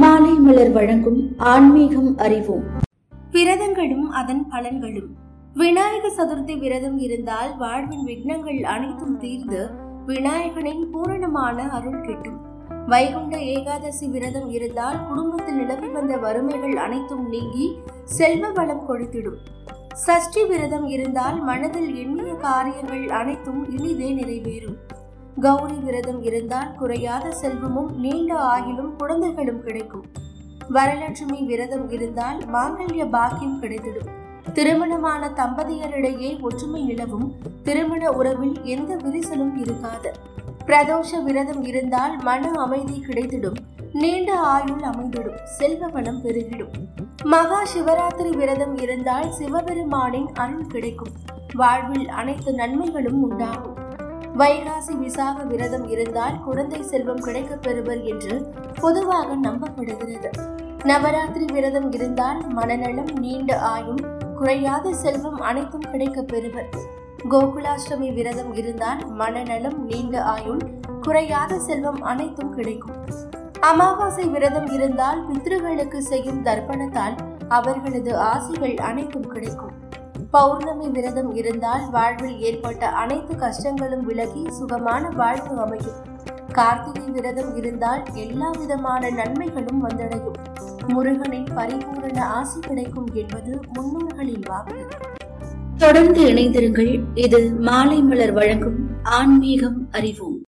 மாலை மலர் வழங்கும் ஆன்மீகம் அறிவோம். விரதங்களும் அதன் பலன்களும். விநாயக சதுர்த்தி விரதம் இருந்தால் வாழ்வின் விக்னங்கள் அனைத்தும் தீர்ந்து விநாயகனின் பூரணமான அருள் கிட்டும். வைகுண்ட ஏகாதசி விரதம் இருந்தால் குடும்பத்தில் நிலவி வந்த வறுமைகள் அனைத்தும் நீங்கி செல்வ வளம் கொடுத்திடும். சஷ்டி விரதம் இருந்தால் மனதில் எண்ணிய காரியங்கள் அனைத்தும் இனிதே நிறைவேறும். கௌரி விரதம் இருந்தால் குறையாத செல்வமும் நீண்ட ஆயிலும் குழந்தைகளும் கிடைக்கும். வரலட்சுமி விரதம் இருந்தால் மாங்கல்ய பாக்கியம் கிடைத்திடும். திருமணமான தம்பதியரிடையே ஒற்றுமை நிலவும் திருமண உறவில் எந்த விரிசலும் இருக்காது. பிரதோஷ விரதம் இருந்தால் மன அமைதி கிடைத்திடும் நீண்ட ஆயுள் அமைந்திடும் செல்வ வளம் பெருகிடும். மகா சிவராத்திரி விரதம் இருந்தால் சிவபெருமானின் அருள் கிடைக்கும். வாழ்வில் அனைத்து நன்மைகளும் உண்டாகும். வைகாசி விசாக விரதம் இருந்தால் குழந்தை செல்வம் கிடைக்கப் பெறுவர் என்று பொதுவாக நம்பப்படுகிறது. நவராத்திரி விரதம் இருந்தால் மனநலம் நீண்ட ஆயும் குறையாத செல்வம் அனைத்தும் கிடைக்கப் பெறுவர் கோகுலாஷ்டமி விரதம் இருந்தால் மனநலம் நீண்ட ஆயுள் குறையாத செல்வம் அனைத்தும் கிடைக்கும். அமாவாசை விரதம் இருந்தால் பித்ருகளுக்கு செய்யும் தர்ப்பணத்தால் அவர்களது ஆசைகள் அனைத்தும் கிடைக்கும். பௌர்ணமி விரதம் இருந்தால் வாழ்வில் ஏற்பட்ட அனைத்து கஷ்டங்களும் விலகி சுகமான வாழ்வு அமையும். கார்த்திகை விரதம் இருந்தால் எல்லா விதமான நன்மைகளும் வந்தடையும். முருகனின் பரிபூரண ஆசி கிடைக்கும் என்பது முன்னோர்களின் வாக்கு. தொடர்ந்து இணைந்திருங்கள். இது மாலை மலர் வழங்கும் ஆன்மீகம் அறிவோம்.